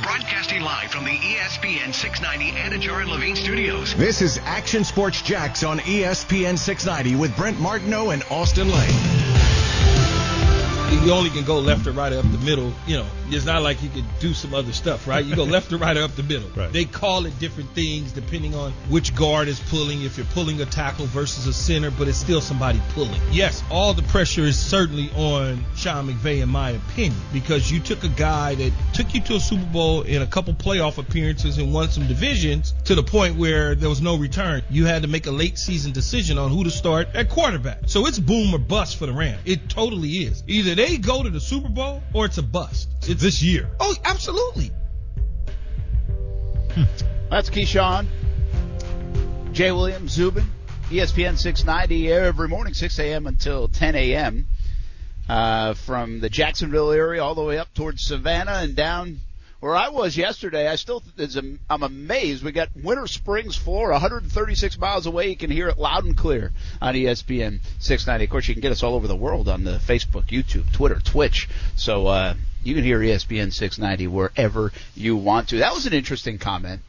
Broadcasting live from the ESPN 690 Anajar and Levine studios. This is Action Sports Jax on ESPN 690 with Brent Martineau and Austin Lane. You only can go left or right or up the middle. You know, it's not like you could do some other stuff, right? You go left or right or up the middle. Right. They call it different things depending on which guard is pulling, if you're pulling a tackle versus a center, but it's still somebody pulling. Yes, all the pressure is certainly on Sean McVay, in my opinion, because you took a guy that took you to a Super Bowl in a couple playoff appearances and won some divisions to the point where there was no return. You had to make a late season decision on who to start at quarterback. So it's boom or bust for the Rams. It totally is. Either they go to the Super Bowl or it's a bust. It's this year. Oh, absolutely. That's Keyshawn. Jay Williams, Zubin, ESPN 690 every morning, 6 a.m. until 10 a.m. Uh, from the Jacksonville area all the way up towards Savannah and down where I was yesterday. I still, I'm amazed. We got Winter Springs, Florida, 136 miles away. You can hear it loud and clear on ESPN 690. Of course, you can get us all over the world on the Facebook, YouTube, Twitter, Twitch. So uh, you can hear ESPN 690 wherever you want to. That was an interesting comment.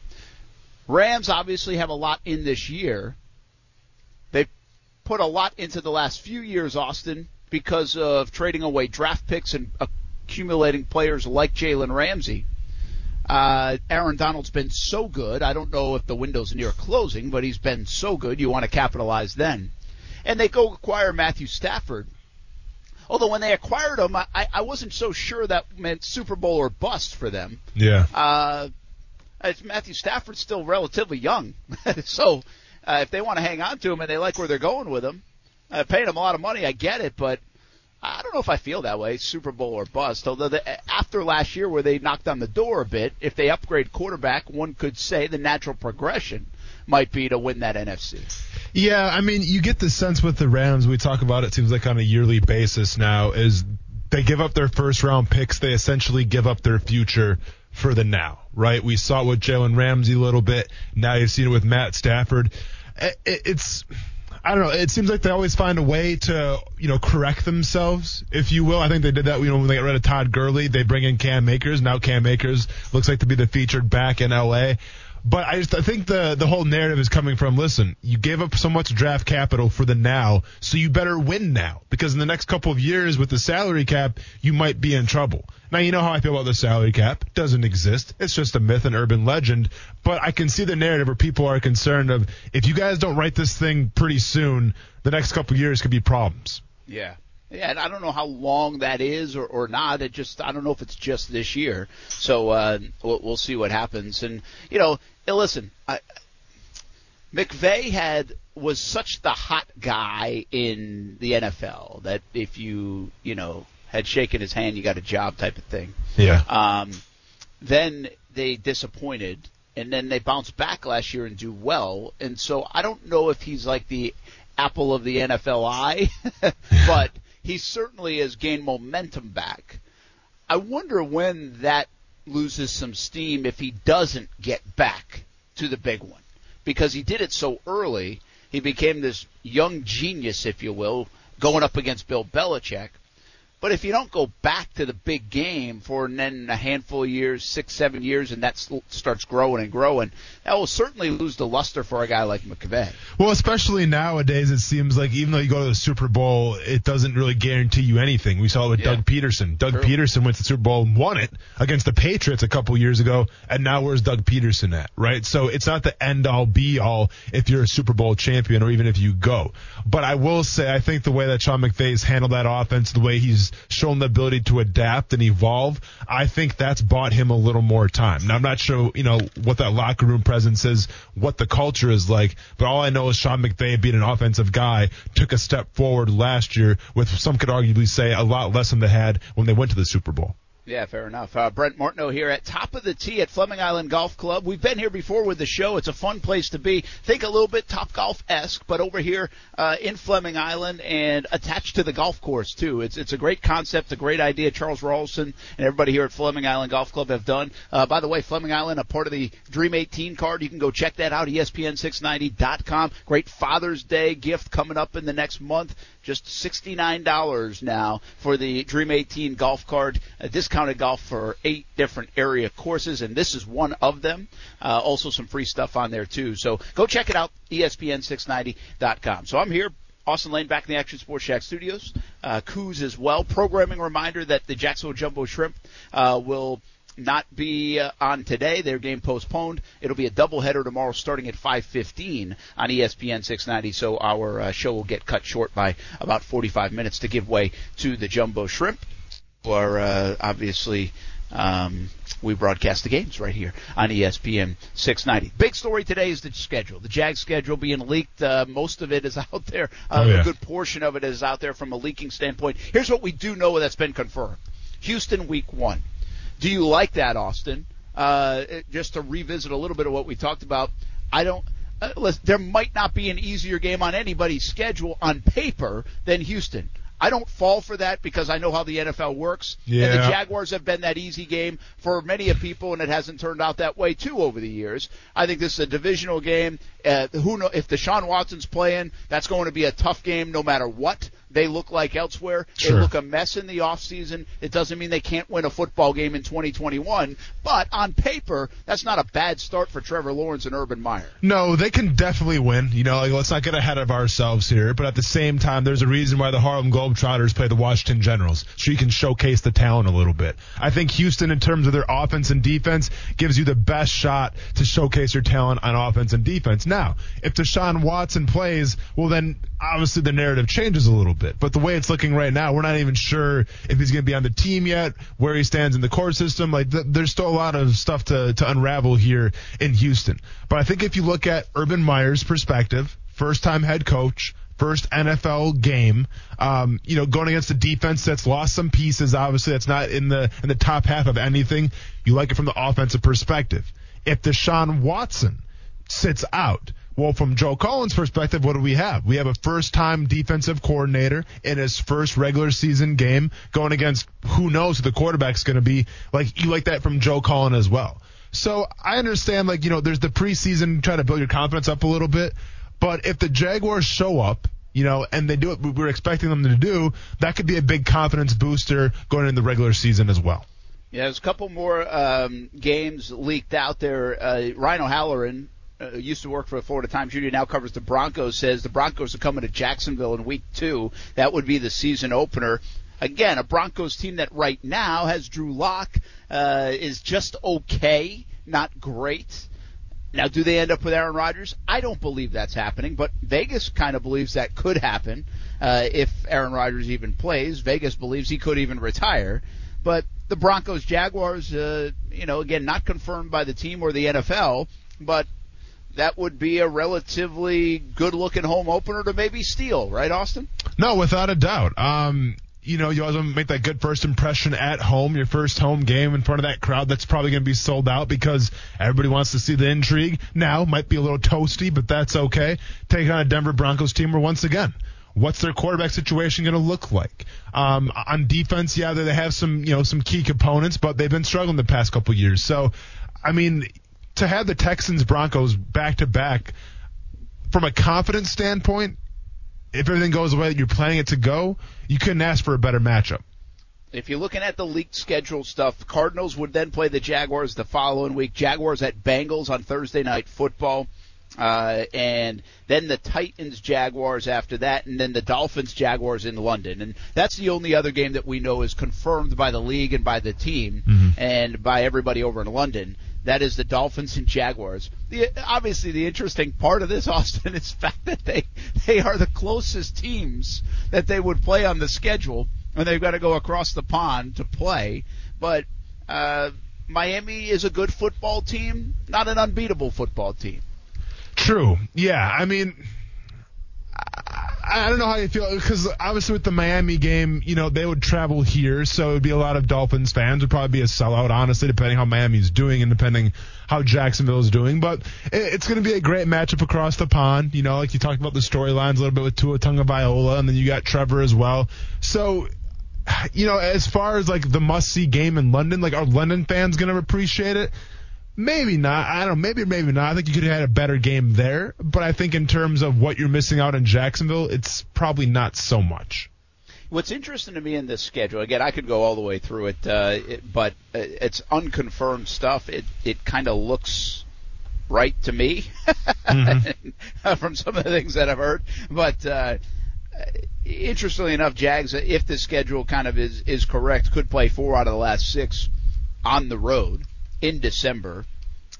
Rams obviously have a lot in this year. They put a lot into the last few years, Austin, because of trading away draft picks and accumulating players like Jalen Ramsey. Uh, Aaron Donald's been so good. I don't know if the window's near closing, but he's been so good. You want to capitalize then. And they go acquire Matthew Stafford. Although when they acquired him, I, I wasn't so sure that meant Super Bowl or bust for them. Yeah. Uh, Matthew Stafford's still relatively young, so uh, if they want to hang on to him and they like where they're going with him, uh, paying him a lot of money, I get it, but I don't know if I feel that way, Super Bowl or bust. Although the, after last year where they knocked on the door a bit, if they upgrade quarterback, one could say the natural progression might be to win that NFC. Yeah, I mean, you get the sense with the Rams, we talk about it seems like on a yearly basis now, is they give up their first round picks, they essentially give up their future for the now, right? We saw it with Jalen Ramsey a little bit. Now you've seen it with Matt Stafford. It, it, it's, I don't know. It seems like they always find a way to, you know, correct themselves, if you will. I think they did that, you know, when they got rid of Todd Gurley. They bring in Cam Akers. Now Cam Akers looks like to be the featured back in LA. But I just I think the the whole narrative is coming from listen, you gave up so much draft capital for the now, so you better win now because in the next couple of years with the salary cap, you might be in trouble. Now you know how I feel about the salary cap. It doesn't exist. It's just a myth, an urban legend. But I can see the narrative where people are concerned of if you guys don't write this thing pretty soon, the next couple of years could be problems. Yeah. Yeah, and I don't know how long that is or, or not. It just I don't know if it's just this year. So uh, we'll, we'll see what happens. And you know, listen, I, McVay had was such the hot guy in the NFL that if you you know had shaken his hand, you got a job type of thing. Yeah. Um, then they disappointed, and then they bounced back last year and do well. And so I don't know if he's like the apple of the NFL eye, but he certainly has gained momentum back. I wonder when that loses some steam if he doesn't get back to the big one. Because he did it so early, he became this young genius, if you will, going up against Bill Belichick. But if you don't go back to the big game for then a handful of years, six, seven years, and that starts growing and growing, that will certainly lose the luster for a guy like McVay. Well, especially nowadays, it seems like even though you go to the Super Bowl, it doesn't really guarantee you anything. We saw it with Yeah. Doug Pederson. Doug True. Pederson went to the Super Bowl and won it against the Patriots a couple years ago, and now where's Doug Pederson at, right? So it's not the end all be all if you're a Super Bowl champion or even if you go. But I will say, I think the way that Sean McVay's handled that offense, the way he's shown the ability to adapt and evolve, I think that's bought him a little more time. Now I'm not sure, you know, what that locker room presence is, what the culture is like, but all I know is Sean McVay being an offensive guy took a step forward last year with some could arguably say a lot less than they had when they went to the Super Bowl. Yeah, fair enough. Uh, Brent Martineau here at top of the tee at Fleming Island Golf Club. We've been here before with the show. It's a fun place to be. Think a little bit Top Golf esque, but over here uh, in Fleming Island and attached to the golf course too. It's it's a great concept, a great idea. Charles Rawlson and everybody here at Fleming Island Golf Club have done. Uh, by the way, Fleming Island, a part of the Dream 18 card. You can go check that out. E ESPN690.com. Great Father's Day gift coming up in the next month. Just $69 now for the Dream 18 golf card, a discounted golf for eight different area courses, and this is one of them. Uh, also some free stuff on there too. So go check it out, ESPN690.com. So I'm here Austin Lane back in the Action Sports Shack studios. Uh, Coos as well. Programming reminder that the Jacksonville Jumbo Shrimp uh, will not be uh, on today. Their game postponed. It'll be a doubleheader tomorrow starting at 5:15 on ESPN 690. So our uh, show will get cut short by about 45 minutes to give way to the Jumbo Shrimp, are uh, obviously. Um, we broadcast the games right here on ESPN 690. Big story today is the schedule. The Jag schedule being leaked. Uh, most of it is out there. Uh, Oh, yeah. A good portion of it is out there from a leaking standpoint. Here's what we do know that's been confirmed. Houston week one. Do you like that, Austin? Uh, just to revisit a little bit of what we talked about, I don't. Uh, listen, there might not be an easier game on anybody's schedule on paper than Houston. I don't fall for that because I know how the NFL works. And the Jaguars have been that easy game for many of people, and it hasn't turned out that way too over the years. I think this is a divisional game. Uh, who know if Deshaun Watson's playing? That's going to be a tough game, no matter what they look like elsewhere. They look a mess in the offseason. It doesn't mean they can't win a football game in 2021, but on paper, that's not a bad start for Trevor Lawrence and Urban Meyer. No, they can definitely win. You know, like, let's not get ahead of ourselves here. But at the same time, there's a reason why the Harlem Globetrotters play the Washington Generals, so you can showcase the talent a little bit. I think Houston, in terms of their offense and defense, gives you the best shot to showcase your talent on offense and defense. Now, if Deshaun Watson plays, well, then obviously the narrative changes a little bit. But the way it's looking right now, we're not even sure if he's going to be on the team yet, where he stands in the court system. Like, th- there's still a lot of stuff to, to unravel here in Houston. But I think if you look at Urban Meyer's perspective, first time head coach, first NFL game, um, you know, going against a defense that's lost some pieces, obviously that's not in the, in the top half of anything. You like it from the offensive perspective. If Deshaun Watson sits out, well, from Joe Cullen's perspective, what do we have? We have a first-time defensive coordinator in his first regular season game going against who knows who the quarterback's going to be. Like you like that from Joe Cullen as well. So I understand, like you know, there's the preseason trying to build your confidence up a little bit, but if the Jaguars show up, you know, and they do what we we're expecting them to do, that could be a big confidence booster going into the regular season as well. Yeah, there's a couple more um, games leaked out there. Uh, Ryan O'Halloran, uh, used to work for the Florida Times Union, now covers the Broncos, says the Broncos are coming to Jacksonville in week two. That would be the season opener. Again, a Broncos team that right now has Drew Lock uh, is just okay, not great. Now, do they end up with Aaron Rodgers? I don't believe that's happening, but Vegas kind of believes that could happen uh, if Aaron Rodgers even plays. Vegas believes he could even retire. But the Broncos Jaguars, uh, you know, again, not confirmed by the team or the NFL, but that would be a relatively good looking home opener to maybe steal, right, Austin? No, without a doubt. Um, you know, you to make that good first impression at home, your first home game in front of that crowd that's probably going to be sold out because everybody wants to see the intrigue. Now, might be a little toasty, but that's okay. Take on a Denver Broncos team where once again, what's their quarterback situation going to look like? Um, on defense, yeah, they have some, you know, some key components, but they've been struggling the past couple years. So, I mean, to have the Texans Broncos back to back from a confidence standpoint, if everything goes the way that you're planning it to go, you couldn't ask for a better matchup. If you're looking at the leaked schedule stuff, Cardinals would then play the Jaguars the following week. Jaguars at Bengals on Thursday night football. Uh, and then the Titans Jaguars after that, and then the Dolphins Jaguars in London. And that's the only other game that we know is confirmed by the league and by the team and by everybody over in London. That is the Dolphins and Jaguars. The, obviously, the interesting part of this, Austin, is the fact that they they are the closest teams that they would play on the schedule, and they've got to go across the pond to play. But uh, Miami is a good football team, not an unbeatable football team. True. Yeah. I mean, I, don't know how you feel because obviously with the Miami game, you know, they would travel here, so it would be a lot of Dolphins fans. Would probably be a sellout, honestly, depending how Miami's doing and depending how Jacksonville is doing. But it, it's going to be a great matchup across the pond. You know, like you talked about the storylines a little bit with Tua Viola, and then you got Trevor as well. So you know, as far as like the must see game in London, like are London fans going to appreciate it? Maybe not. I don't know. Maybe, maybe not. I think you could have had a better game there. But I think in terms of what you're missing out in Jacksonville, it's probably not so much. What's interesting to me in this schedule, again, I could go all the way through it, uh, it but uh, it's unconfirmed stuff. It it kind of looks right to me mm-hmm. from some of the things that I've heard. But uh, interestingly enough, Jags, if the schedule kind of is is correct, could play four out of the last six on the road in December.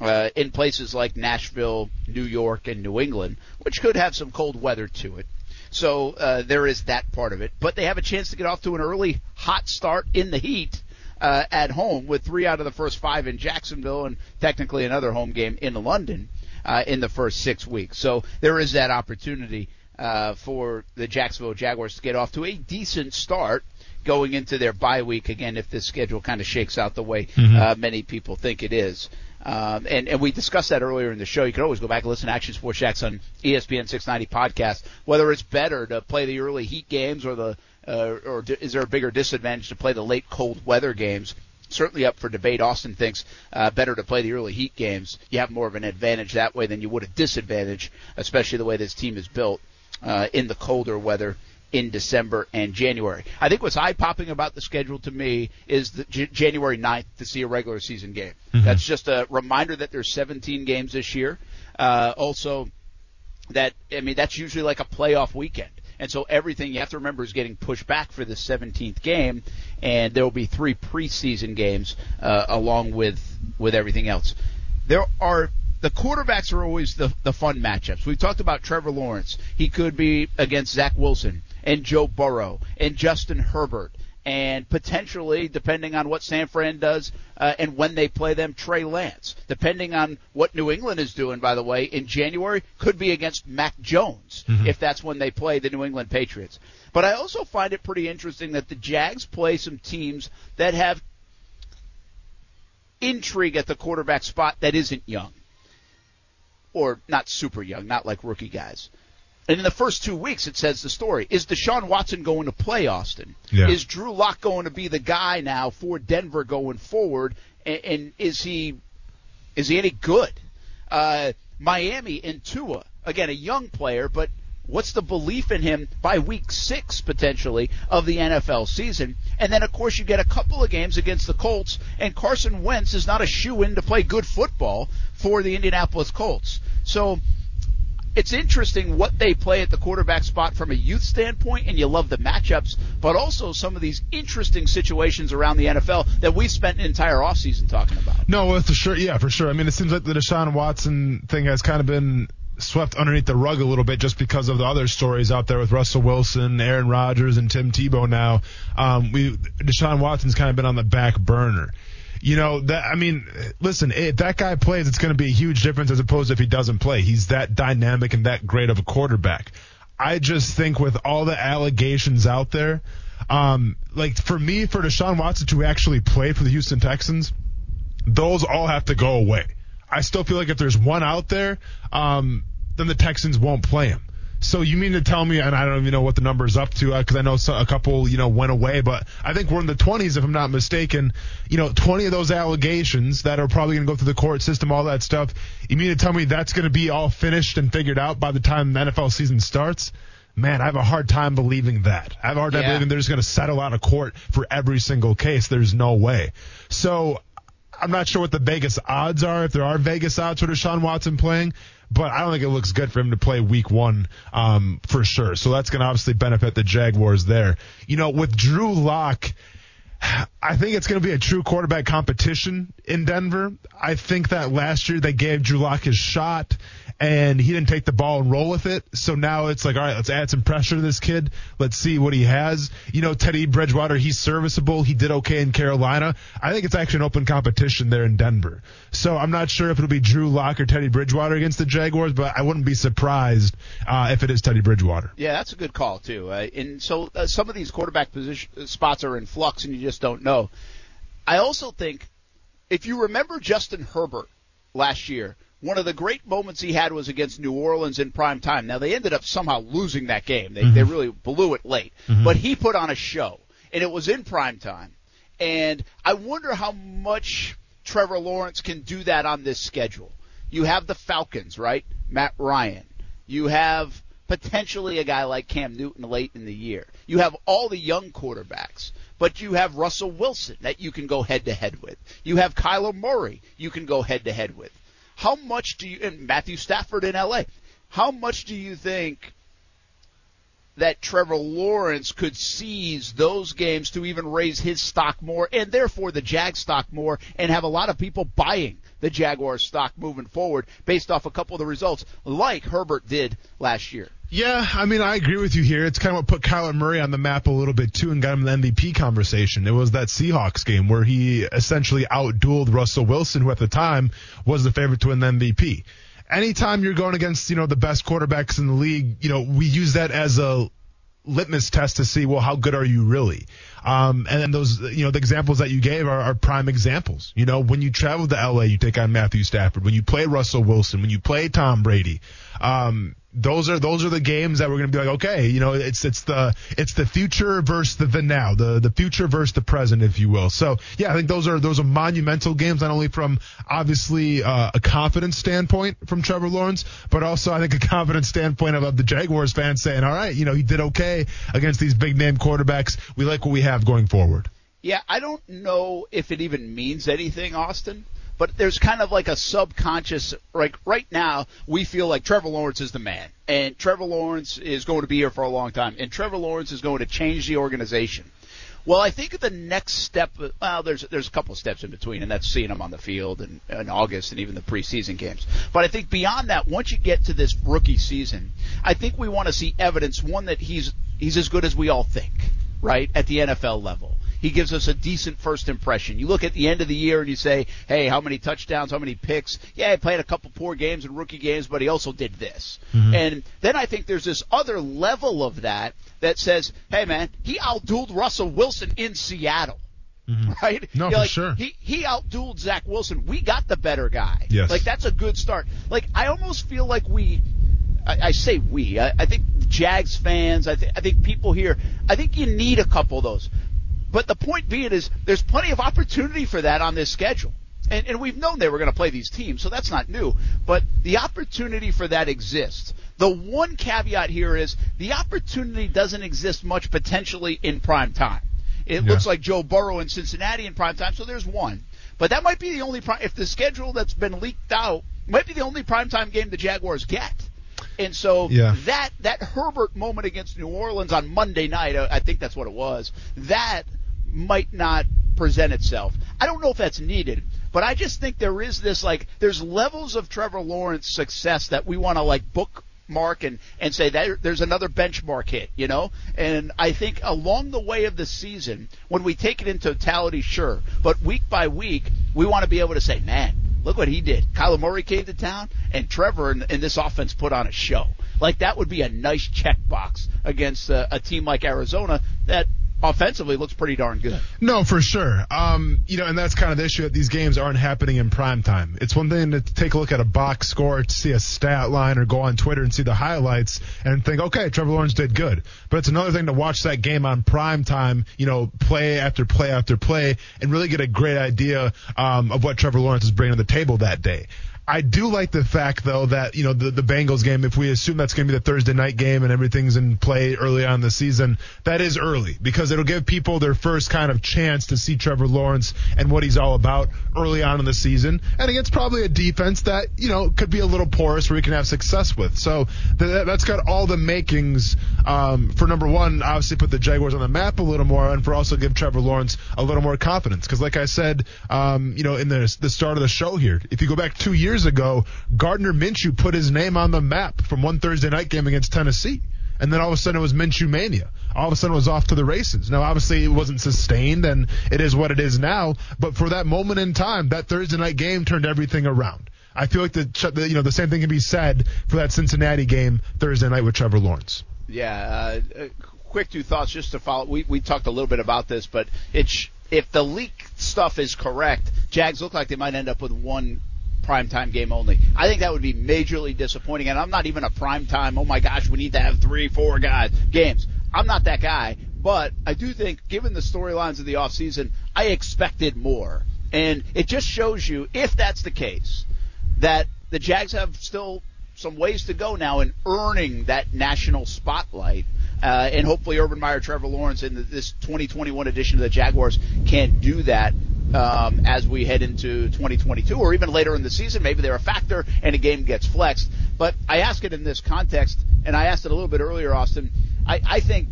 Uh, in places like Nashville, New York, and New England, which could have some cold weather to it. So uh, there is that part of it. But they have a chance to get off to an early hot start in the heat uh, at home with three out of the first five in Jacksonville and technically another home game in London uh, in the first six weeks. So there is that opportunity uh, for the Jacksonville Jaguars to get off to a decent start going into their bye week again if this schedule kind of shakes out the way mm-hmm. uh, many people think it is. Um, and, and we discussed that earlier in the show. You can always go back and listen to Action Sports on ESPN 690 podcast. Whether it's better to play the early heat games or the uh, or is there a bigger disadvantage to play the late cold weather games? Certainly up for debate. Austin thinks uh, better to play the early heat games. You have more of an advantage that way than you would a disadvantage, especially the way this team is built uh, in the colder weather in December and January. I think what's eye popping about the schedule to me is the J- January 9th to see a regular season game. Mm-hmm. That's just a reminder that there's 17 games this year. Uh, also, that I mean that's usually like a playoff weekend. And so everything you have to remember is getting pushed back for the 17th game, and there will be three preseason games uh, along with with everything else. There are the quarterbacks are always the the fun matchups. We've talked about Trevor Lawrence. He could be against Zach Wilson and Joe Burrow and Justin Herbert and potentially, depending on what San Fran does uh, and when they play them, Trey Lance. Depending on what New England is doing, by the way, in January, could be against Mac Jones mm-hmm. if that's when they play the New England Patriots. But I also find it pretty interesting that the Jags play some teams that have intrigue at the quarterback spot that isn't young. Or not super young, not like rookie guys. And in the first two weeks, it says the story. Is Deshaun Watson going to play Austin? Yeah. Is Drew Lock going to be the guy now for Denver going forward? And, and is he is he any good? Uh, Miami and Tua, again, a young player, but what's the belief in him by week six potentially of the NFL season? And then, of course, you get a couple of games against the Colts, and Carson Wentz is not a shoe in to play good football for the Indianapolis Colts. So it's interesting what they play at the quarterback spot from a youth standpoint, and you love the matchups, but also some of these interesting situations around the NFL that we've spent an entire offseason talking about. No, for sure. Yeah, for sure. I mean, it seems like the Deshaun Watson thing has kind of been swept underneath the rug a little bit just because of the other stories out there with Russell Wilson, Aaron Rodgers, and Tim Tebow now. Um, we Deshaun Watson's kind of been on the back burner you know that I mean, listen, if that guy plays, it's going to be a huge difference as opposed to if he doesn't play. He's that dynamic and that great of a quarterback. I just think with all the allegations out there, um, like for me, for Deshaun Watson to actually play for the Houston Texans, those all have to go away. I still feel like if there's one out there, um, then the Texans won't play him. So you mean to tell me, and I don't even know what the number is up to because uh, I know so, a couple, you know, went away, but I think we're in the 20s if I'm not mistaken. You know, 20 of those allegations that are probably going to go through the court system, all that stuff. You mean to tell me that's going to be all finished and figured out by the time the NFL season starts? Man, I have a hard time believing that. I have a hard time yeah. believing they're just going to settle out of court for every single case. There's no way. So I'm not sure what the Vegas odds are, if there are Vegas odds for Deshaun Watson playing but I don't think it looks good for him to play week one um, for sure. So that's going to obviously benefit the Jaguars there. You know, with Drew Lock, I think it's going to be a true quarterback competition in Denver. I think that last year they gave Drew Lock his shot and he didn't take the ball and roll with it. So now it's like, all right, let's add some pressure to this kid. Let's see what he has. You know, Teddy Bridgewater, he's serviceable. He did okay in Carolina. I think it's actually an open competition there in Denver. So I'm not sure if it'll be Drew Lock or Teddy Bridgewater against the Jaguars, but I wouldn't be surprised uh, if it is Teddy Bridgewater. Yeah, that's a good call too. Uh, and so uh, some of these quarterback position spots are in flux, and you just don't know. I also think if you remember Justin Herbert last year, one of the great moments he had was against New Orleans in prime time. Now they ended up somehow losing that game. They mm-hmm. they really blew it late. Mm-hmm. But he put on a show and it was in prime time. And I wonder how much Trevor Lawrence can do that on this schedule. You have the Falcons, right? Matt Ryan. You have potentially a guy like Cam Newton late in the year. You have all the young quarterbacks, but you have Russell Wilson that you can go head to head with. You have Kyler Murray you can go head to head with. How much do you, and Matthew Stafford in LA, how much do you think that Trevor Lawrence could seize those games to even raise his stock more and therefore the Jag stock more and have a lot of people buying the Jaguar stock moving forward based off a couple of the results like Herbert did last year. Yeah, I mean, I agree with you here. It's kind of what put Kyler Murray on the map a little bit too and got him the MVP conversation. It was that Seahawks game where he essentially outdueled Russell Wilson, who at the time was the favorite to win the MVP. Anytime you're going against, you know, the best quarterbacks in the league, you know, we use that as a litmus test to see, well, how good are you really? Um, and those, you know, the examples that you gave are, are, prime examples. You know, when you travel to LA, you take on Matthew Stafford. When you play Russell Wilson, when you play Tom Brady, um, those are those are the games that we're going to be like, okay, you know, it's it's the it's the future versus the, the now, the the future versus the present, if you will. So yeah, I think those are those are monumental games, not only from obviously uh, a confidence standpoint from Trevor Lawrence, but also I think a confidence standpoint of, of the Jaguars fans saying, all right, you know, he did okay against these big name quarterbacks. We like what we have going forward. Yeah, I don't know if it even means anything, Austin but there's kind of like a subconscious like right now we feel like Trevor Lawrence is the man and Trevor Lawrence is going to be here for a long time and Trevor Lawrence is going to change the organization. Well, I think the next step, well, there's there's a couple steps in between, and that's seeing him on the field in, in August and even the preseason games. But I think beyond that, once you get to this rookie season, I think we want to see evidence one that he's he's as good as we all think, right, at the NFL level he gives us a decent first impression. You look at the end of the year and you say, hey, how many touchdowns, how many picks? Yeah, he played a couple poor games and rookie games, but he also did this. Mm-hmm. And then I think there's this other level of that that says, hey, man, he outdueled Russell Wilson in Seattle. Mm-hmm. Right? No, You're for sure. He he outdueled Zach Wilson. We got the better guy. Yes. Like that's a good start. Like I almost feel like we I, I say we. I, I think Jags fans. I, th- I think people here. I think you need a couple of those. But the point being is there's plenty of opportunity for that on this schedule. And, and we've known they were going to play these teams, so that's not new. But the opportunity for that exists. The one caveat here is the opportunity doesn't exist much potentially in prime time. It yeah. looks like Joe Burrow in Cincinnati in prime time, so there's one. But that might be the only prime, if the schedule that's been leaked out might be the only primetime game the Jaguars get. And so yeah. that that Herbert moment against New Orleans on Monday night, I think that's what it was. That might not present itself. I don't know if that's needed, but I just think there is this like there's levels of Trevor Lawrence success that we want to like bookmark and and say that there's another benchmark hit, you know? And I think along the way of the season, when we take it in totality, sure, but week by week, we want to be able to say, man, look what he did. Kyler Murray came to town, and Trevor and, and this offense put on a show. Like that would be a nice checkbox against a, a team like Arizona that offensively looks pretty darn good. No, for sure. Um, you know, and that's kind of the issue that these games aren't happening in prime time. It's one thing to take a look at a box score, to see a stat line, or go on Twitter and see the highlights and think, okay, Trevor Lawrence did good. But it's another thing to watch that game on prime time, you know, play after play after play, and really get a great idea um, of what Trevor Lawrence is bringing to the table that day. I do like the fact though that you know the the Bengals game. If we assume that's going to be the Thursday night game and everything's in play early on the season, that is early because it'll give people their first kind of chance to see Trevor Lawrence and what he's all about early on in the season, and against probably a defense that you know could be a little porous where he can have success with. So th- that's got all the makings um, for number one, obviously put the Jaguars on the map a little more, and for also give Trevor Lawrence a little more confidence. Because like I said, um, you know, in the the start of the show here, if you go back two years years ago, Gardner Minshew put his name on the map from one Thursday night game against Tennessee. And then all of a sudden it was Minshew mania. All of a sudden it was off to the races. Now obviously it wasn't sustained and it is what it is now. But for that moment in time, that Thursday night game turned everything around. I feel like the, you know the same thing can be said for that Cincinnati game Thursday night with Trevor Lawrence. Yeah, uh, quick two thoughts just to follow. We we talked a little bit about this, but it's if the leak stuff is correct, Jags look like they might end up with one primetime game only. I think that would be majorly disappointing. And I'm not even a primetime, oh my gosh, we need to have three, four guys games. I'm not that guy. But I do think, given the storylines of the offseason, I expected more. And it just shows you, if that's the case, that the Jags have still some ways to go now in earning that national spotlight. Uh, and hopefully Urban Meyer, Trevor Lawrence, and this 2021 edition of the Jaguars can do that um, as we head into 2022 or even later in the season. Maybe they're a factor and a game gets flexed. But I ask it in this context, and I asked it a little bit earlier, Austin. I, I think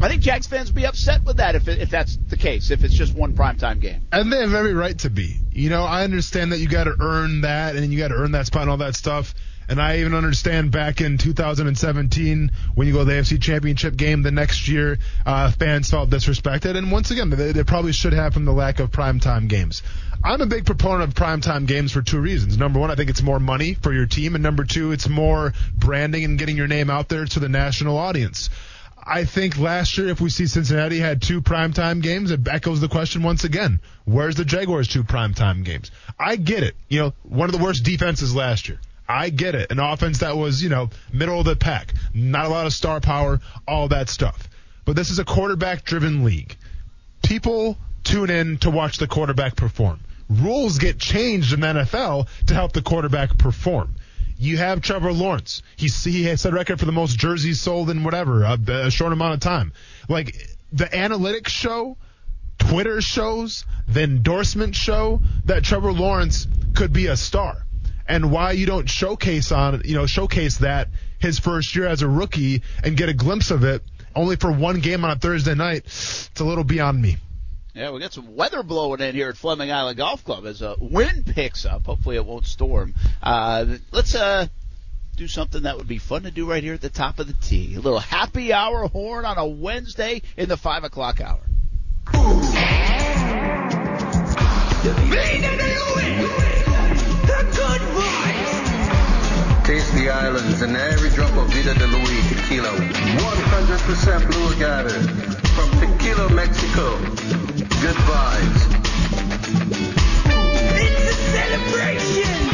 I think Jags fans be upset with that if if that's the case, if it's just one primetime game. And they have every right to be. You know, I understand that you got to earn that, and you got to earn that spot and all that stuff. And I even understand back in 2017 when you go to the AFC Championship game the next year, uh, fans felt disrespected. And once again, they, they probably should have from the lack of primetime games. I'm a big proponent of primetime games for two reasons. Number one, I think it's more money for your team. And number two, it's more branding and getting your name out there to the national audience. I think last year, if we see Cincinnati had two primetime games, it echoes the question once again. Where's the Jaguars' two primetime games? I get it. You know, one of the worst defenses last year. I get it. An offense that was, you know, middle of the pack, not a lot of star power, all that stuff. But this is a quarterback driven league. People tune in to watch the quarterback perform. Rules get changed in the NFL to help the quarterback perform. You have Trevor Lawrence. He has set a record for the most jerseys sold in whatever, a, a short amount of time. Like, the analytics show, Twitter shows, the endorsement show that Trevor Lawrence could be a star and why you don't showcase on you know showcase that his first year as a rookie and get a glimpse of it only for one game on a Thursday night. It's a little beyond me. Yeah, we got some weather blowing in here at Fleming Island Golf Club as a wind picks up. Hopefully it won't storm. Uh, let's uh, do something that would be fun to do right here at the top of the tee. A little happy hour horn on a Wednesday in the five o'clock hour. Taste the islands and every drop of Vida de Luis tequila. 100% blue agave from Tequila, Mexico. Good vibes. It's a celebration!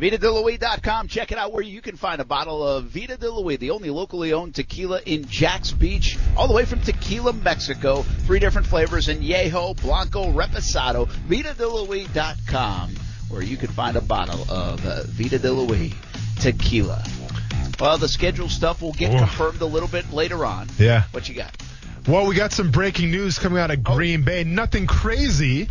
VitaDeLuis.com. Check it out where you can find a bottle of Vita de Luis, the only locally owned tequila in Jax Beach, all the way from Tequila, Mexico. Three different flavors Añejo, Blanco, Reposado. VitaDeLuis.com where you can find a bottle of uh, Vita de Luis tequila. Well, the schedule stuff will get Oof. confirmed a little bit later on. Yeah. What you got? Well, we got some breaking news coming out of Green Bay. Nothing crazy,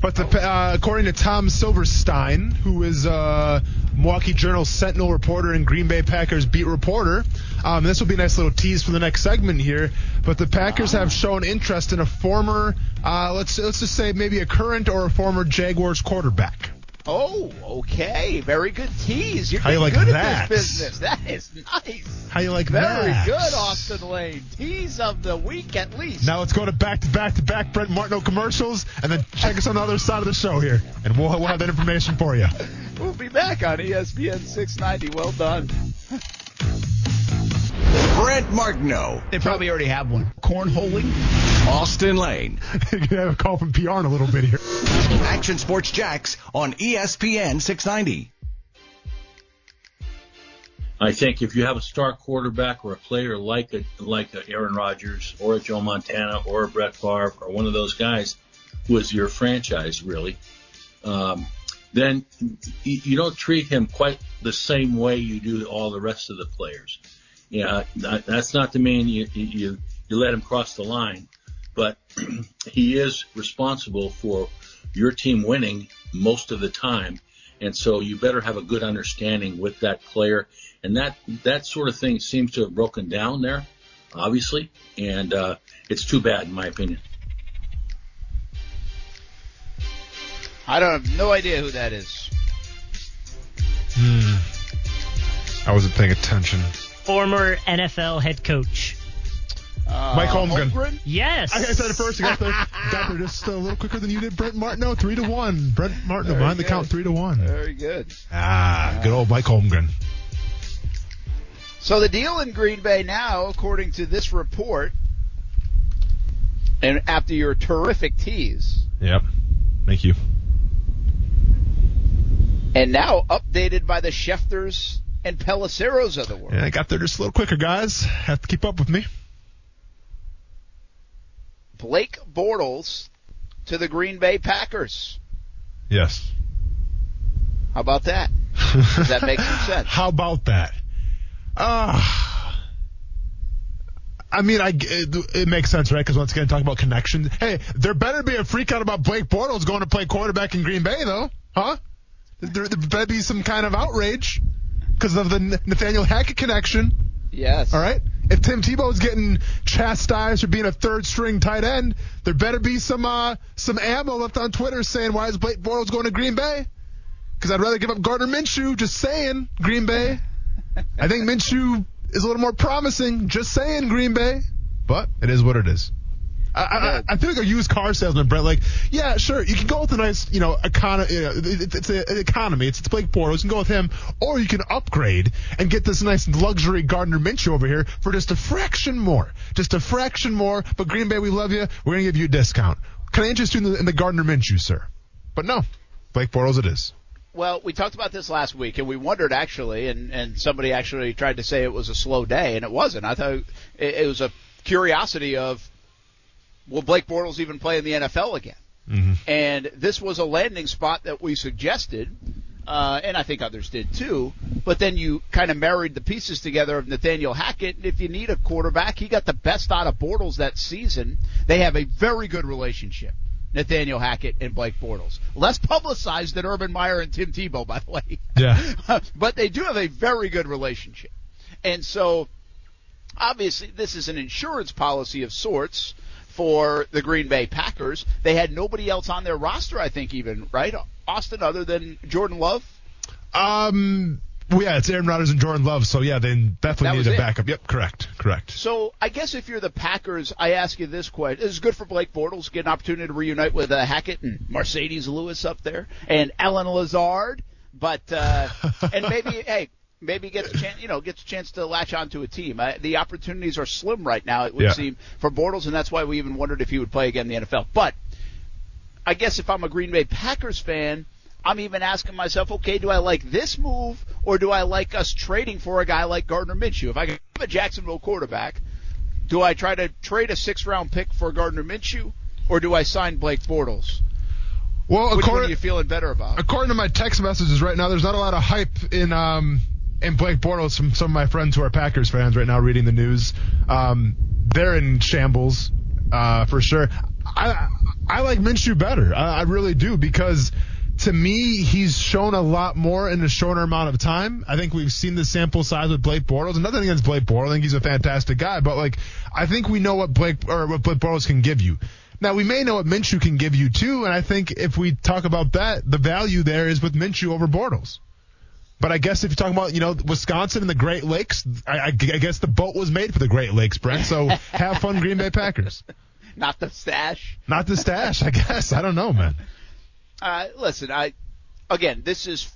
but the, uh, according to Tom Silverstein, who is a Milwaukee Journal Sentinel reporter and Green Bay Packers beat reporter, um, this will be a nice little tease for the next segment here. But the Packers have shown interest in a former, uh, let's let's just say maybe a current or a former Jaguars quarterback. Oh, okay. Very good tease. You're How you like good that? at this business. That is nice. How you like Very that? Very good, Austin Lane. Tease of the week at least. Now let's go to back to back to back Brent Martineau commercials, and then check us on the other side of the show here, and we'll we'll have that information for you. We'll be back on ESPN 690. Well done. Brent Martineau, They probably already have one. Cornholing. Austin Lane, You're gonna have a call from PR in a little bit here. Action Sports Jax on ESPN 690. I think if you have a star quarterback or a player like a like a Aaron Rodgers or a Joe Montana or a Brett Favre or one of those guys who is your franchise really, um, then you, you don't treat him quite the same way you do all the rest of the players. Yeah, that, that's not to mean you, you you let him cross the line, but he is responsible for your team winning most of the time. And so you better have a good understanding with that player. And that, that sort of thing seems to have broken down there, obviously. And, uh, it's too bad in my opinion. I don't have no idea who that is. Hmm. I wasn't paying attention. Former NFL head coach. Uh, Mike Holmgren. Holmgren? Yes. I said it first. I got there, got there just a little quicker than you did, Brent Martineau. Three to one. Brent Martineau Very behind the count, three to one. Very good. Ah, good old Mike Holmgren. So the deal in Green Bay now, according to this report, and after your terrific tease, Yep. Thank you. and now updated by the Schefters and Pelisseros of the world. Yeah, I got there just a little quicker, guys. Have to keep up with me. Blake Bortles to the Green Bay Packers. Yes. How about that? Does that make some sense? How about that? Uh, I mean, I, it, it makes sense, right? Because once again, talking about connections. Hey, there better be a freak out about Blake Bortles going to play quarterback in Green Bay, though, huh? There, there better be some kind of outrage because of the Nathaniel Hackett connection. Yes. All right. If Tim Tebow's getting chastised for being a third string tight end, there better be some uh, some ammo left on Twitter saying why is Blake Bortles going to Green Bay? Because I'd rather give up Gardner Minshew. Just saying, Green Bay. I think Minshew is a little more promising. Just saying, Green Bay. But it is what it is. I, I, I feel like a used car salesman, Brett. Like, yeah, sure, you can go with a nice, you know, economy. You know, it, it's a, an economy. It's, it's Blake Bortles. You can go with him, or you can upgrade and get this nice luxury Gardner Minshew over here for just a fraction more, just a fraction more. But Green Bay, we love you. We're gonna give you a discount. Can I interest you in the, in the Gardner Minshew, sir? But no, Blake Bortles, it is. Well, we talked about this last week, and we wondered actually, and, and somebody actually tried to say it was a slow day, and it wasn't. I thought it, it was a curiosity of will Blake Bortles even play in the NFL again? Mm-hmm. And this was a landing spot that we suggested, uh, and I think others did too. But then you kind of married the pieces together of Nathaniel Hackett. And if you need a quarterback, he got the best out of Bortles that season. They have a very good relationship. Nathaniel Hackett and Blake Bortles. Less publicized than Urban Meyer and Tim Tebow, by the way. Yeah. but they do have a very good relationship. And so, obviously, this is an insurance policy of sorts for the Green Bay Packers. They had nobody else on their roster, I think, even, right? Austin, other than Jordan Love? Um, well, yeah, it's Aaron Rodgers and Jordan Love, so yeah, they That definitely was need a it. backup. Yep, correct, correct. So I guess if you're the Packers, I ask you this question: This is good for Blake Bortles, get an opportunity to reunite with uh, Hackett and Marcedes Lewis up there, and Allen Lazard. But uh, and maybe hey, maybe gets a chance, you know, gets a chance to latch onto a team. Uh, the opportunities are slim right now, it would Yeah. seem, for Bortles, and that's why we even wondered if he would play again in the NFL. But I guess if I'm a Green Bay Packers fan, I'm even asking myself, okay, do I like this move or do I like us trading for a guy like Gardner Minshew? If I have a Jacksonville quarterback, do I try to trade a six round pick for Gardner Minshew or do I sign Blake Bortles? Well, Which one are according, you feeling better about? according to my text messages right now, there's not a lot of hype in um in Blake Bortles from some of my friends who are Packers fans right now reading the news. Um, they're in shambles uh, for sure. I I like Minshew better. I, I really do because to me he's shown a lot more in a shorter amount of time. I think we've seen the sample size with Blake Bortles. And nothing against Blake Bortles. I think he's a fantastic guy, but like I think we know what Blake or what Blake Bortles can give you. Now we may know what Minshew can give you too, and I think if we talk about that, the value there is with Minshew over Bortles. But I guess if you're talking about, you know, Wisconsin and the Great Lakes, I, I, I guess the boat was made for the Great Lakes, Brent. So have fun, Green Bay Packers. Not the stash. Not the stash, I guess. I don't know, man. Uh, listen, I again, this is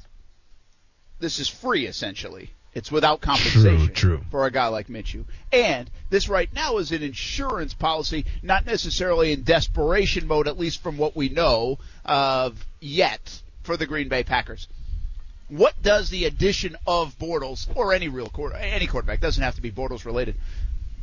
this is free essentially. It's without compensation True, true. for a guy like Minshew. And this right now is an insurance policy, not necessarily in desperation mode, at least from what we know of yet for the Green Bay Packers. What does the addition of Bortles or any real quarter, any quarterback doesn't have to be Bortles related?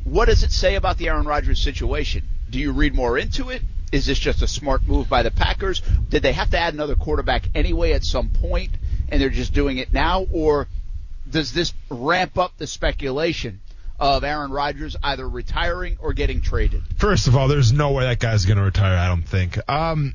What does it say about the Aaron Rodgers situation? Do you read more into it? Is this just a smart move by the Packers? Did they have to add another quarterback anyway at some point, and they're just doing it now, or does this ramp up the speculation of Aaron Rodgers either retiring or getting traded? First of all, there's no way that guy's going to retire. I don't think. Um,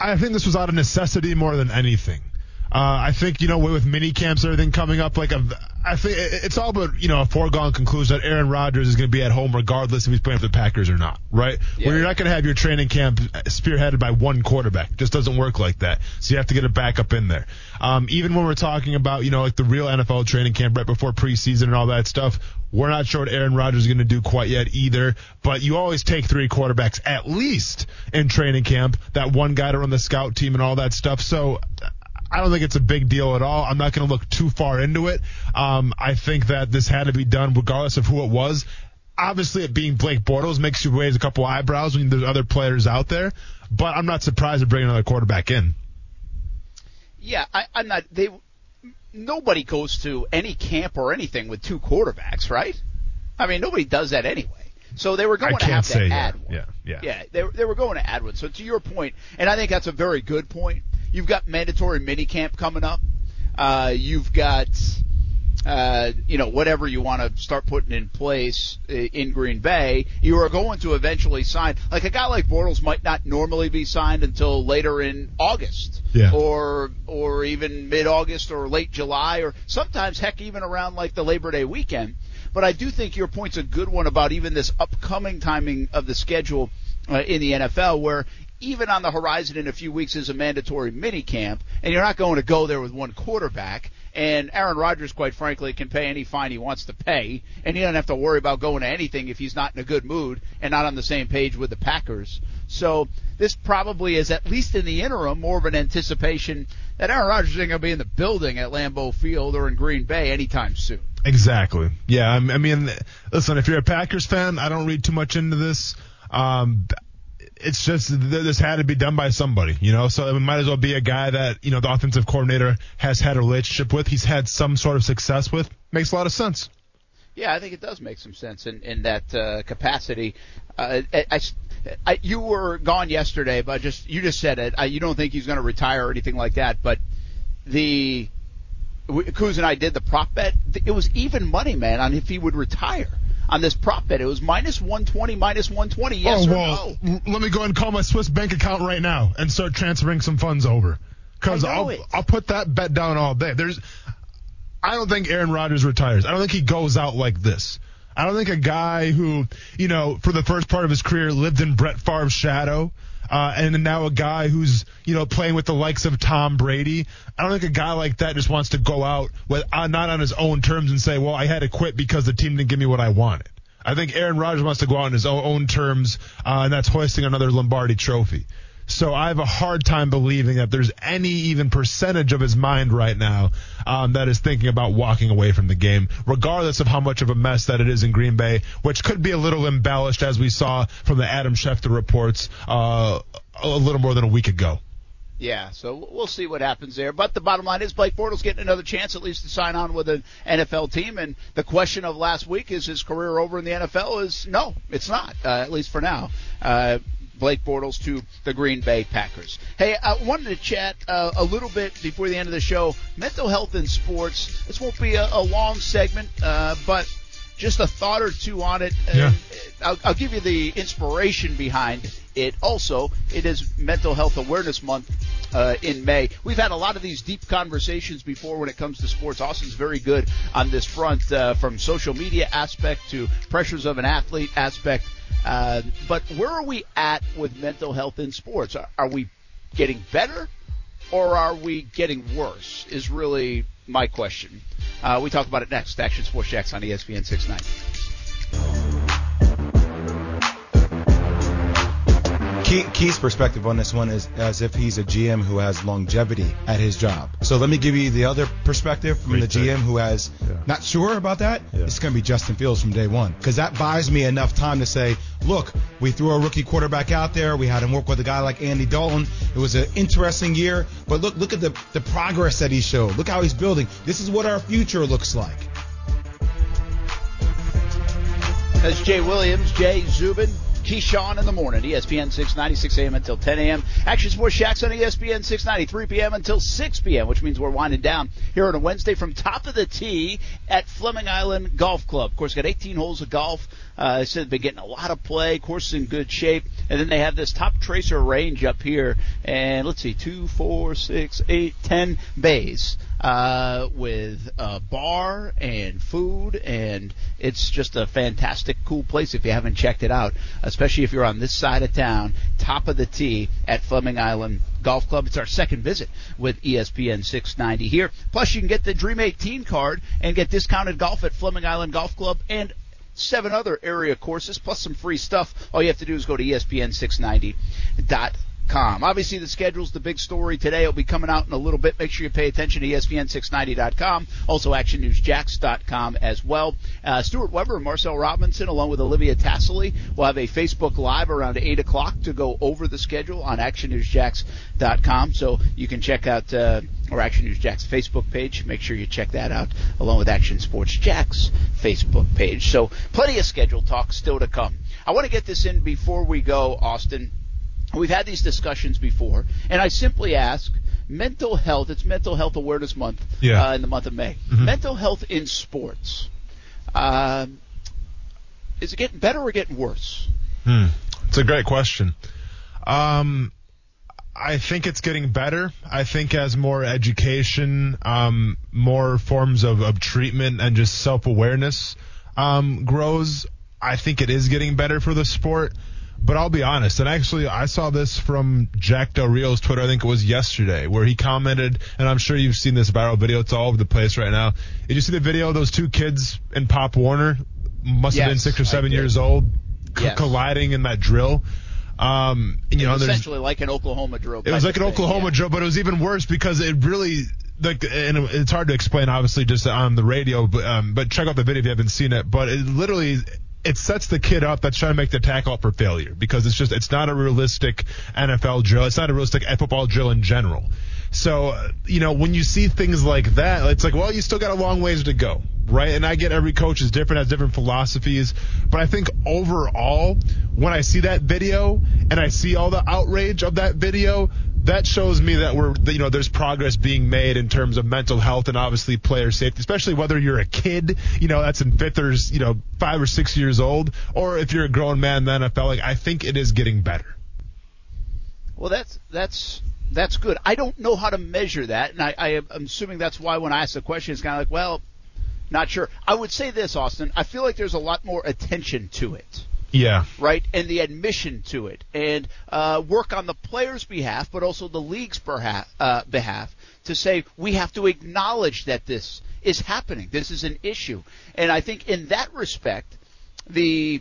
I think this was out of necessity more than anything. Uh, I think you know with mini camps everything coming up, like a, I think it's all but you know a foregone conclusion that Aaron Rodgers is going to be at home regardless if he's playing for the Packers or not, right? Yeah. You're not going to have your training camp spearheaded by one quarterback. It just doesn't work like that. So you have to get a backup in there. Um, even when we're talking about you know like the real NFL training camp right before preseason and all that stuff, we're not sure what Aaron Rodgers is going to do quite yet either. But you always take three quarterbacks at least in training camp. That one guy to run the scout team and all that stuff. So. I don't think it's a big deal at all. I'm not going to look too far into it. Um, I think that this had to be done regardless of who it was. Obviously, it being Blake Bortles makes you raise a couple eyebrows when there's other players out there, but I'm not surprised to bring another quarterback in. Yeah, I, I'm not. They nobody goes to any camp or anything with two quarterbacks, right? I mean, nobody does that anyway. So they were going to have to add yeah, one. yeah, yeah. Yeah, they, they were going to add one. So to your point, and I think that's a very good point. You've got mandatory minicamp coming up. Uh, you've got, uh, you know, whatever you want to start putting in place in Green Bay. You are going to eventually sign. Like a guy like Bortles might not normally be signed until later in August, Yeah. or or even mid-August or late July, or sometimes heck even around like the Labor Day weekend. But I do think your point's a good one about even this upcoming timing of the schedule uh, in the NFL, where even on the horizon in a few weeks is a mandatory mini camp, and you're not going to go there with one quarterback. And Aaron Rodgers, quite frankly, can pay any fine he wants to pay, and he doesn't have to worry about going to anything if he's not in a good mood and not on the same page with the Packers. So this probably is, at least in the interim, more of an anticipation that Aaron Rodgers isn't going to be in the building at Lambeau Field or in Green Bay anytime soon. Exactly. Yeah. I mean, listen, if you're a Packers fan, I don't read too much into this. Um, it's just th- this had to be done by somebody, you know. So it might as well be a guy that you know the offensive coordinator has had a relationship with. He's had some sort of success with. Makes a lot of sense. Yeah, I think it does make some sense in in that uh, capacity. Uh, I, I, I, you were gone yesterday, but just you just said it. I, you don't think he's going to retire or anything like that, but the Kuz and I did the prop bet. It was even money, man, on if he would retire on this prop bet. It was minus 120, minus 120. Yes oh or well, no? let me go and call my Swiss bank account right now and start transferring some funds over. Because I'll it. I'll put that bet down all day. There's, I don't think Aaron Rodgers retires. I don't think he goes out like this. I don't think a guy who, you know, for the first part of his career lived in Brett Favre's shadow, uh, and now a guy who's, you know, playing with the likes of Tom Brady. I don't think a guy like that just wants to go out with, uh, not on his own terms and say, well, I had to quit because the team didn't give me what I wanted. I think Aaron Rodgers wants to go out on his own, terms, uh, and that's hoisting another Lombardi trophy. So I have a hard time believing that there's any even percentage of his mind right now um, that is thinking about walking away from the game, regardless of how much of a mess that it is in Green Bay, which could be a little embellished as we saw from the Adam Schefter reports uh, a little more than a week ago. Yeah, so we'll see what happens there. But the bottom line is Blake Bortles getting another chance at least to sign on with an NFL team. And the question of last week is his career over in the NFL is no, it's not, uh, at least for now. Uh, Blake Bortles to the Green Bay Packers. Hey, I wanted to chat uh, a little bit before the end of the show. Mental health in sports. This won't be a, a long segment, uh, but just a thought or two on it. And Yeah. I'll, I'll give you the inspiration behind it. Also, it is Mental Health Awareness Month uh, in May. We've had a lot of these deep conversations before when it comes to sports. Austin's very good on this front, uh, from social media aspect to pressures of an athlete aspect. Uh, but where are we at with mental health in sports? Are, are we getting better or are we getting worse? Is really my question. Uh, we talk about it next. Action Sports Jax on ESPN 690. Key, Key's perspective on this one is as if he's a GM who has longevity at his job. So let me give you the other perspective from Great the take. GM who has Yeah. not sure about that. Yeah. It's going to be Justin Fields from day one because that buys me enough time to say, look, we threw a rookie quarterback out there. We had him work with a guy like Andy Dalton. It was an interesting year, but look, look at the the progress that he showed. Look how he's building. This is what our future looks like. That's Jay Williams, Jay Zubin, Keyshawn in the morning. ESPN 690, 6 a.m. until 10 a.m. Action Sports Jax on ESPN 690, 3 p.m. until 6 p.m., which means we're winding down here on a Wednesday from top of the tee at Fleming Island Golf Club. Of course, got 18 holes of golf. Uh, said they've been getting a lot of play. Course is in good shape. And then they have this top tracer range up here. And let's see, two, four, six, eight, ten bays uh, with a bar and food, and it's just a fantastic, cool place if you haven't checked it out, especially if you're on this side of town, top of the tee at Fleming Island Golf Club. It's our second visit with ESPN 690 here. Plus, you can get the Dream 18 card and get discounted golf at Fleming Island Golf Club and seven other area courses plus some free stuff. All you have to do is go to E ESPN690.com. Obviously, the schedule's the big story today. It'll be coming out in a little bit. Make sure you pay attention to E ESPN690.com. Also, ActionNewsJax.com as well. Uh, Stuart Weber and Marcel Robinson, along with Olivia Tassely, will have a Facebook Live around 8 o'clock to go over the schedule on ActionNewsJax.com. So you can check out uh, or Action News Jax's Facebook page. Make sure you check that out, along with Action Sports Jax's Facebook page. So, plenty of schedule talk still to come. I want to get this in before we go, Austin. We've had these discussions before, and I simply ask mental health. It's Mental Health Awareness Month Yeah. uh, in the month of May. Mhm. Mental health in sports. Uh, is it getting better or getting worse? Hmm. It's a great question. Um, I think it's getting better. I think as more education, um, more forms of, of treatment and just self awareness um, grows, I think it is getting better for the sport. But I'll be honest, and actually I saw this from Jack Del Rio's Twitter, I think it was yesterday, where he commented, and I'm sure you've seen this viral video, it's all over the place right now. Did you see the video of those two kids in Pop Warner? Must have been six or seven years old, c- Yes. colliding in that drill. Um, and, you know, essentially like an Oklahoma drill. it was like an thing, Oklahoma yeah. drill, but it was even worse because it really like and it's hard to explain obviously just on the radio, but um, but check out the video if you haven't seen it. But it literally it sets the kid up that's trying to make the tackle up for failure because it's just it's not a realistic NFL drill. It's not a realistic football drill in general. So uh, you know when you see things like that, it's like well you still got a long ways to go, right? And I get every coach is different, has different philosophies, but I think overall when I see that video and I see all the outrage of that video, that shows me that we're you know there's progress being made in terms of mental health and obviously player safety, especially whether you're a kid, you know that's in fifth or you know five or six years old, or if you're a grown man in the NFL. Like I think it is getting better. Well, that's that's that's good. I don't know how to measure that, and I, I am assuming that's why when I ask the question, it's kind of like, well, not sure. I would say this, Austin. I feel like there's a lot more attention to it. Yeah. right? And the admission to it, and uh, work on the players' behalf, but also the league's perha- uh, behalf to say we have to acknowledge that this is happening. This is an issue, and I think in that respect, the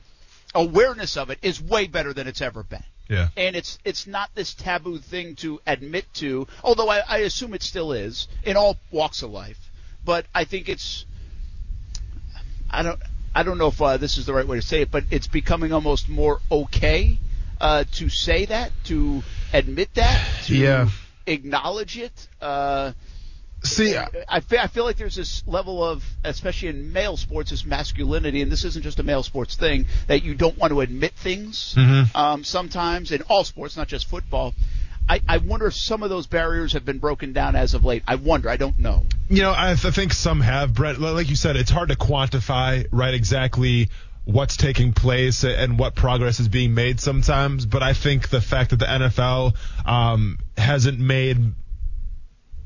awareness of it is way better than it's ever been. Yeah. And it's it's not this taboo thing to admit to, although I, I assume it still is in all walks of life. But I think it's I don't I don't know if uh, this is the right way to say it, but it's becoming almost more okay uh, to say that, to admit that, to Yeah. acknowledge it. Uh, See, I feel, I feel like there's this level of, especially in male sports, this masculinity, and this isn't just a male sports thing, that you don't want to admit things Mhm. um, sometimes in all sports, not just football. I, I wonder if some of those barriers have been broken down as of late. I wonder. I don't know. You know, I, th- think some have, Brett. Like you said, it's hard to quantify, right, exactly what's taking place and what progress is being made sometimes. But I think the fact that the NFL um, hasn't made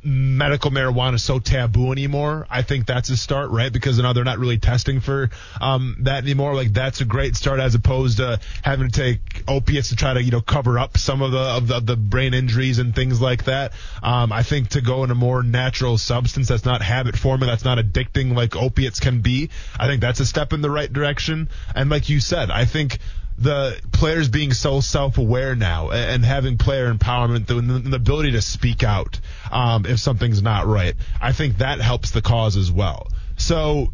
medical marijuana so taboo anymore. I think that's a start, right? Because now they're not really testing for um, that anymore. Like that's a great start as opposed to having to take opiates to try to you know cover up some of the of the, the brain injuries and things like that. Um, I think to go in a more natural substance that's not habit forming, that's not addicting like opiates can be. I think that's a step in the right direction. And like you said, I think the players being so self-aware now and, and having player empowerment, the, the ability to speak out um, if something's not right, I think that helps the cause as well. So,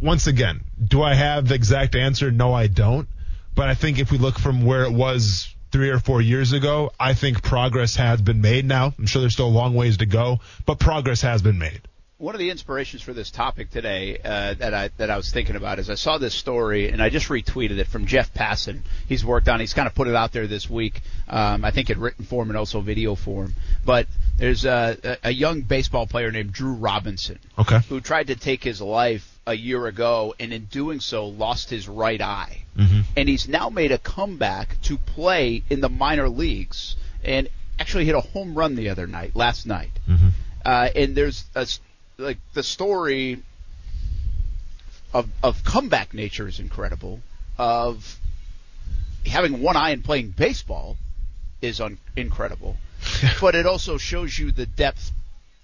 once again, do I have the exact answer? No, I don't. But I think if we look from where it was three or four years ago, I think progress has been made now. I'm sure there's still a long ways to go, but progress has been made. One of the inspirations for this topic today uh, that I that I was thinking about is I saw this story and I just retweeted it from Jeff Passan. He's worked on. He's kind of put it out there this week. Um, I think in written form and also video form. But there's a, a- young baseball player named Drew Robinson Okay. who tried to take his life a year ago and in doing so lost his right eye. Mm-hmm. And he's now made a comeback to play in the minor leagues and actually hit a home run the other night, last night. Mm-hmm. Uh, and there's a, like the story of of comeback nature is incredible. Of having one eye and playing baseball is un- incredible, but it also shows you the depth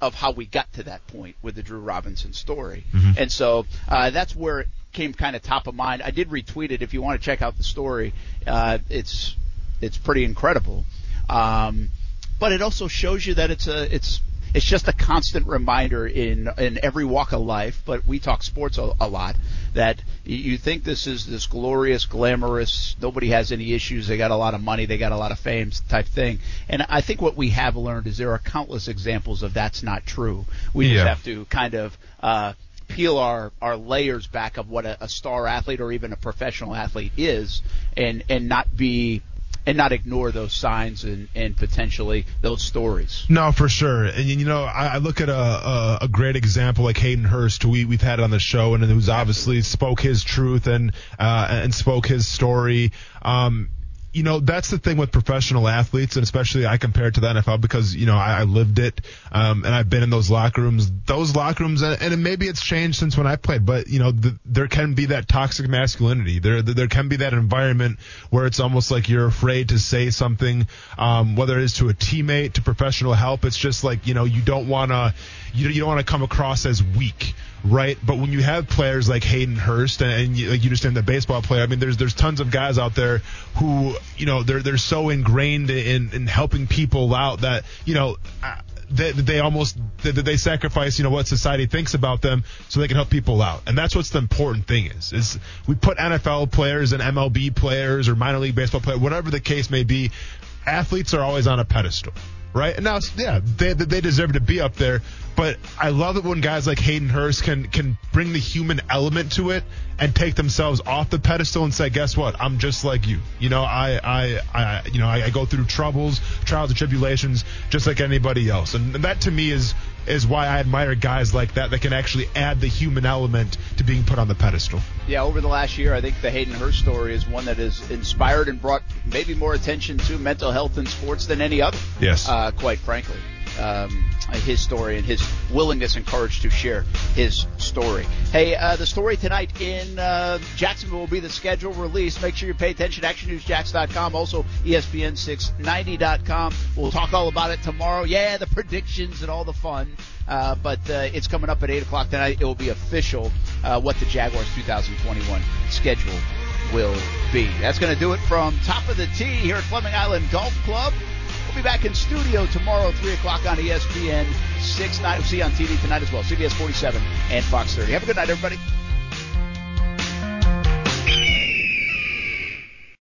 of how we got to that point with the Drew Robinson story. Mhm. And so uh, that's where it came kind of top of mind. I did retweet it if you want to check out the story. Uh, it's it's pretty incredible. Um, but it also shows you that it's a it's it's just a constant reminder in in every walk of life. But we talk sports a, a lot that you think this is this glorious, glamorous, nobody has any issues, they got a lot of money, they got a lot of fame type thing. And I think what we have learned is there are countless examples of that's not true. We Yeah. just have to kind of uh, peel our, our layers back of what a, a star athlete or even a professional athlete is, and and not be and not ignore those signs and, and potentially those stories. No, for sure. And you know, I, I look at a, a a great example like Hayden Hurst, who we we've had on the show, and who's obviously spoke his truth and uh, and spoke his story. Um, you know, that's the thing with professional athletes, and especially I compare it to the NFL because you know I, I lived it, um, and I've been in those locker rooms. Those locker rooms, and, and maybe it's changed since when I played, but you know, the, there can be that toxic masculinity. There, there can be that environment where it's almost like you're afraid to say something, um, whether it is to a teammate, to professional help. It's just like you know, you don't want to, you, you don't want to come across as weak right? But when you have players like Hayden Hurst and, and you, like you understand the baseball player, I mean, there's there's tons of guys out there who you know they're they're so ingrained in in helping people out that you know. uh, They, they almost they, they sacrifice you know what society thinks about them so they can help people out and that's what's the important thing is is we put NFL players and MLB players or minor league baseball players whatever the case may be athletes are always on a pedestal right? And now, yeah, they they deserve to be up there. But I love it when guys like Hayden Hurst can can bring the human element to it and take themselves off the pedestal and say, guess what? I'm just like you. You know, I I, I you know I, I go through troubles, trials and tribulations just like anybody else. And that to me is is why I admire guys like that that can actually add the human element to being put on the pedestal. Yeah, over the last year, I think the Hayden Hurst story is one that has inspired and brought maybe more attention to mental health in sports than any other. Yes. Uh, quite frankly. Um, his story and his willingness and courage to share his story. Hey, uh, the story tonight in uh, Jacksonville will be the schedule release. Make sure you pay attention. ActionNewsJax.com, also E ESPN690.com. We'll talk all about it tomorrow. Yeah, the predictions and all the fun. Uh, but uh, it's coming up at 8 o'clock tonight. It will be official uh, what the Jaguars 2021 schedule will be. That's going to do it from top of the tee here at Fleming Island Golf Club. We'll be back in studio tomorrow, 3 o'clock on ESPN 6 9. We'll see you on TV tonight as well, CBS 47 and Fox 30. Have a good night, everybody.